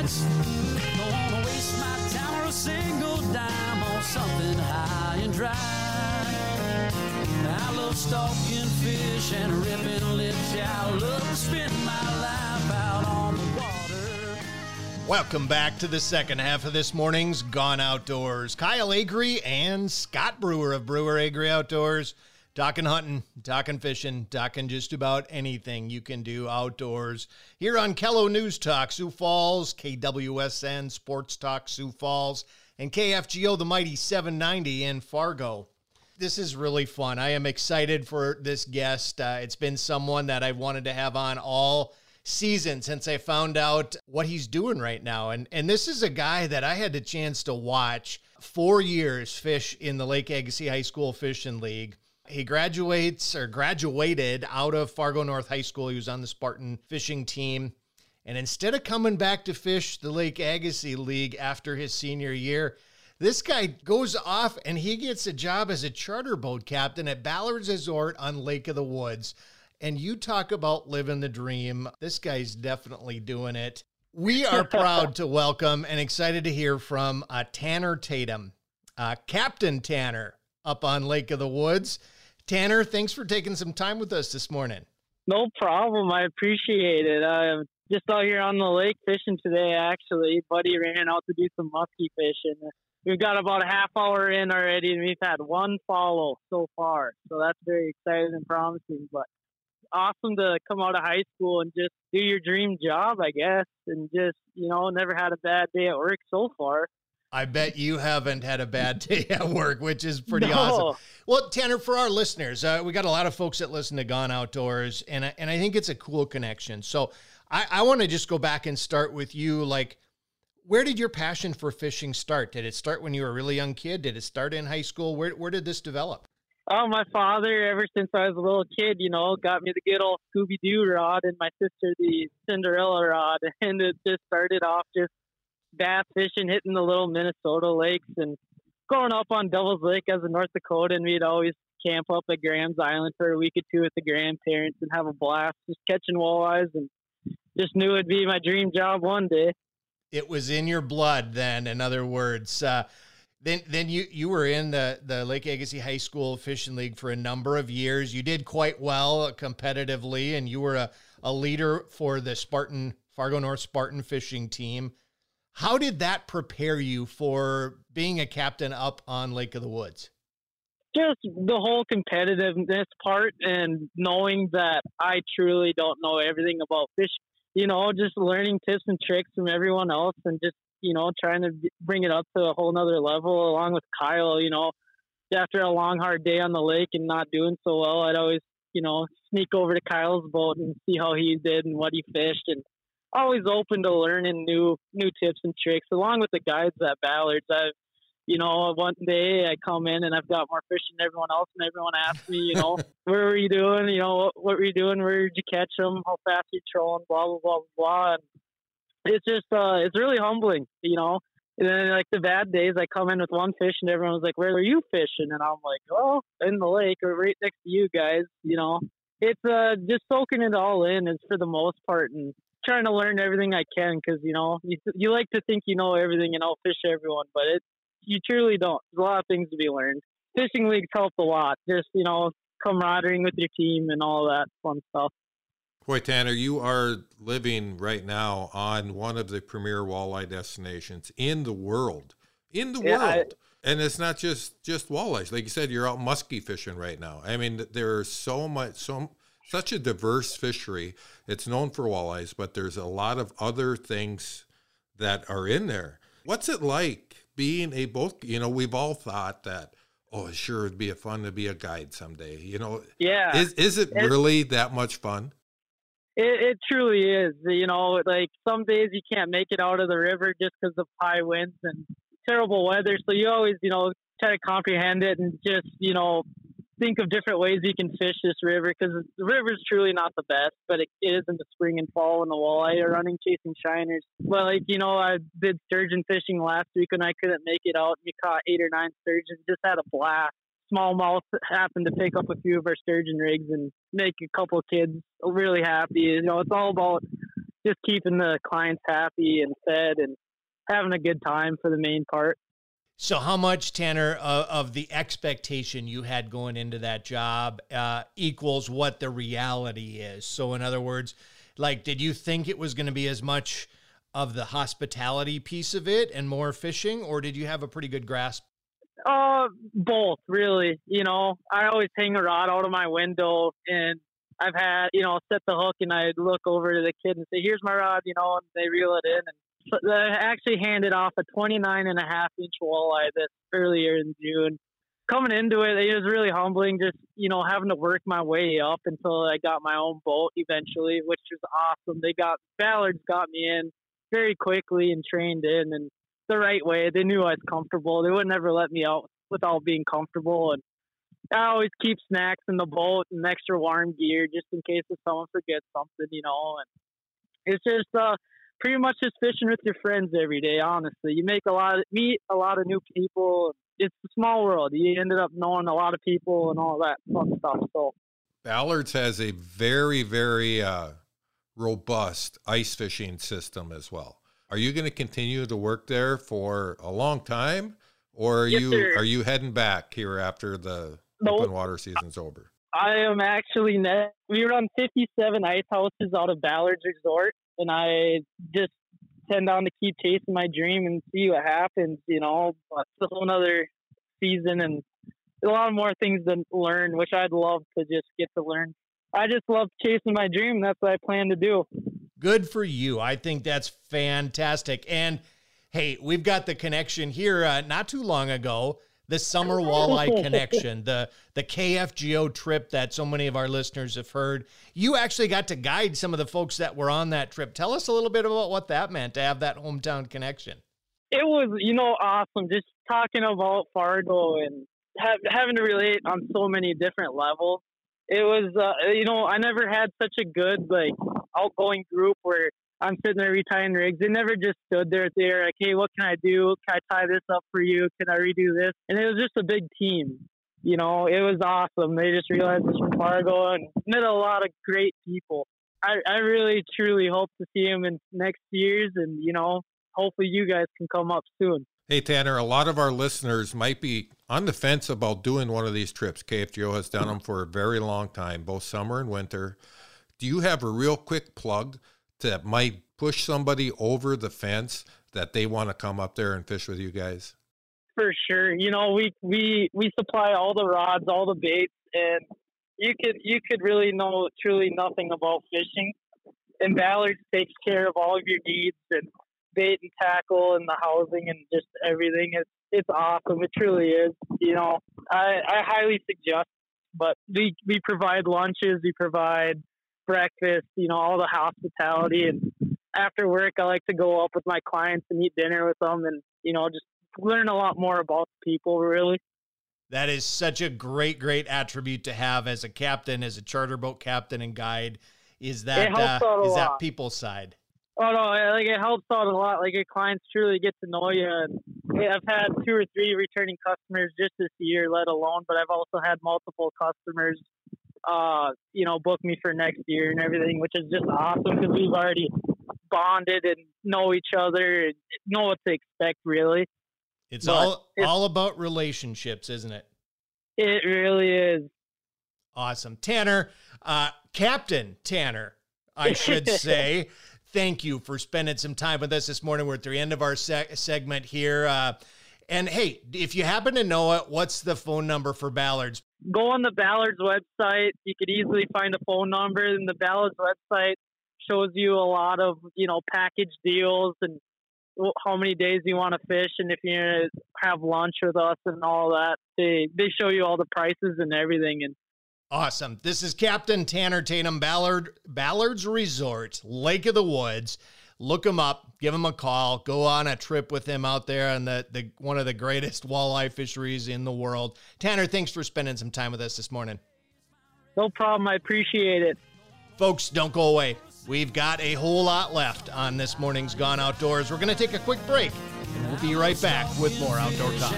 chance. Don't wanna waste my time or a single dime on something high and dry. I love stalking fish and ripping lips. I love spend my life out on the water. Welcome back to the second half of this morning's Gone Outdoors. Kyle Agri and Scott Brewer of Brewer Agri Outdoors. Talking hunting, talking fishing, talking just about anything you can do outdoors. Here on KELO News Talk, Sioux Falls, KWSN Sports Talk, Sioux Falls, and KFGO, the mighty 790 in Fargo. This is really fun. I am excited for this guest. Uh, it's been someone that I've wanted to have on all season since I found out what he's doing right now. And and this is a guy that I had the chance to watch four years fish in the Lake Agassiz High School Fishing League. He graduates or graduated out of Fargo North High School. He was on the Spartan fishing team. And instead of coming back to fish the Lake Agassiz League after his senior year, this guy goes off and he gets a job as a charter boat captain at Ballard's Resort on Lake of the Woods. And you talk about living the dream. This guy's definitely doing it. We are proud to welcome and excited to hear from uh, Tanner Tatum, uh, Captain Tanner up on Lake of the Woods. Tanner, thanks for taking some time with us this morning. No problem. I appreciate it. I'm just out here on the lake fishing today, actually. Buddy ran out to do some muskie fishing. We've got about a half hour in already, and we've had one follow so far. So that's very exciting and promising. But awesome to come out of high school and just do your dream job, I guess, and just, you know, never had a bad day at work so far. I bet you haven't had a bad day at work, which is pretty No. awesome. Well, Tanner, for our listeners, uh, we got a lot of folks that listen to Gone Outdoors, and I, and I think it's a cool connection. So I, I want to just go back and start with you. Like, where did your passion for fishing start? Did it start when you were a really young kid? Did it start in high school? Where where did this develop? Oh, my father, ever since I was a little kid, you know, got me the good old Scooby Doo rod, and my sister the Cinderella rod, and it just started off just bass fishing, hitting the little Minnesota lakes, and growing up on Devil's Lake as a North Dakotan, we'd always camp up at Graham's Island for a week or two with the grandparents and have a blast, just catching walleyes, and just knew it'd be my dream job one day. It was in your blood then, in other words. Uh, then then you you were in the, the Lake Agassiz High School Fishing League for a number of years. You did quite well competitively, and you were a, a leader for the Spartan Fargo North Spartan fishing team. How did that prepare you for being a captain up on Lake of the Woods? just the whole competitiveness part and knowing that I truly don't know everything about fish, you know, just learning tips and tricks from everyone else and just, you know, trying to bring it up to a whole nother level along with Kyle, you know, after a long, hard day on the lake and not doing so well, I'd always, you know, sneak over to Kyle's boat and see how he did and what he fished and always open to learning new, new tips and tricks along with the guides at Ballard's. I've, you know, one day I come in and I've got more fish than everyone else, and everyone asks me, you know, where were you doing? You know, what, what were you doing? Where did you catch them? How fast are you trolling? Blah blah blah blah blah. And it's just, uh, it's really humbling, you know. And then like the bad days, I come in with one fish, and everyone's like, "Where are you fishing?" And I'm like, "Oh, in the lake, or right next to you guys." You know, it's uh just soaking it all in is for the most part, and trying to learn everything I can because you know you you like to think you know everything and outfish everyone, but it you truly don't. There's a lot of things to be learned. Fishing leagues helped a lot. Just you know, camaraderie with your team and all that fun stuff. Boy, Tanner, you are living right now on one of the premier walleye destinations in the world. In the Yeah, I- world. and it's not just just walleyes. Like you said, you're out muskie fishing right now. I mean, there's so much, so such a diverse fishery. It's known for walleyes, but there's a lot of other things that are in there. What's it like being a boat? You know, we've all thought that. Oh, sure, it'd be a fun to be a guide someday. You know, Yeah, is is it It's- really that much fun? It, it truly is. You know, like some days you can't make it out of the river just because of high winds and terrible weather. So you always, you know, try to comprehend it and just, you know, think of different ways you can fish this river because the river is truly not the best, but it, it is in the spring and fall when the walleye are running chasing shiners. But like, you know, I did sturgeon fishing last week and I couldn't make it out. We caught eight or nine sturgeons, just had a blast. Smallmouth happened to pick up a few of our sturgeon rigs and make a couple kids really happy. You know, it's all about just keeping the clients happy and fed and having a good time for the main part. So, how much, Tanner, of the expectation you had going into that job uh, equals what the reality is? So, in other words, like, did you think it was going to be as much of the hospitality piece of it and more fishing, or did you have a pretty good grasp? Uh, both, really. You know, I always hang a rod out of my window and I've had, you know, set the hook and I'd look over to the kid and say, here's my rod, you know, and they reel it in. And I actually handed off a 29 and a half inch walleye this earlier in June. Coming into it, it was really humbling just, you know, having to work my way up until I got my own boat eventually, which was awesome. They got, Ballards got me in very quickly and trained in and the right way. They knew I was comfortable. They would never let me out without being comfortable. And I always keep snacks in the boat and extra warm gear just in case if someone forgets something, you know. And it's just uh, pretty much just fishing with your friends every day. Honestly, you make a lot, of, meet a lot of new people. It's a small world. You ended up knowing a lot of people and all that fun stuff. So Ballards has a very, very uh, robust ice fishing system as well. Are you going to continue to work there for a long time, or are Yes, you sir. are you heading back here after the Nope. open water season's over? I am actually net. We run 57 ice houses out of Ballard's Resort, and I just tend on to keep chasing my dream and see what happens. You know, but it's a whole another season and a lot more things to learn, which I'd love to just get to learn. I just love chasing my dream. That's what I plan to do. Good for you. I think that's fantastic. And hey, we've got the connection here uh, not too long ago. The summer walleye connection, the the KFGO trip that so many of our listeners have heard. You actually got to guide some of the folks that were on that trip. Tell us a little bit about what that meant to have that hometown connection. it was you know awesome just talking about fargo and ha- having to relate on so many different levels it was uh, you know i never had such a good like outgoing group where i'm sitting there retying rigs. They never just stood there. There like hey what can i do? Can i tie this up for you? Can i redo this? And it was just a big team you know? It was awesome. They just realized it's from fargo and met a lot of great people. I, I really truly hope to see him in next year's and you know hopefully you guys can come up soon. Hey Tanner, a lot of our listeners might be on the fence about doing one of these trips. KFGO has done them for a very long time, both summer and winter. Do you have a real quick plug that might push somebody over the fence that they want to come up there and fish with you guys? For sure. You know, we we we supply all the rods, all the baits and you could you could really know truly nothing about fishing. And Ballard takes care of all of your needs and bait and tackle and the housing and just everything. It's it's awesome. It truly is. You know, I, I highly suggest but we we provide lunches, we provide breakfast, you know, all the hospitality and after work I like to go up with my clients and eat dinner with them and, you know, just learn a lot more about people really. That is such a great, great attribute to have as a captain, as a charter boat captain and guide. Is that uh, is that lot. people's side? Oh no, like it helps out a lot. Like your clients truly get to know you. And I've had two or three returning customers just this year, let alone. But I've also had multiple customers, uh, you know, book me for next year and everything, which is just awesome because we've already bonded and know each other and know what to expect. Really, It's But all it's- all about relationships, isn't it? it really is. Awesome. Tanner, uh, Captain Tanner, I should say, thank you for spending some time with us this morning. We're at the end of our seg- segment here. Uh, and hey, if you happen to know it, what's the phone number for Ballards? go on the Ballard's website. You could easily find a phone number, and the Ballard's website shows you a lot of you know package deals and how many days you want to fish, and if you're gonna have lunch with us and all that. They they show you all the prices and everything, and Awesome. This is Captain Tanner Tatum Ballard, Ballard's Resort, Lake of the Woods. Look him up, give him a call, go on a trip with him out there on the, the one of the greatest walleye fisheries in the world. Tanner, thanks for spending some time with us this morning. no problem. I appreciate it. Folks, don't go away. We've got a whole lot left on this morning's Gone Outdoors. We're going to take a quick break, and we'll be right back with more Outdoor Talk.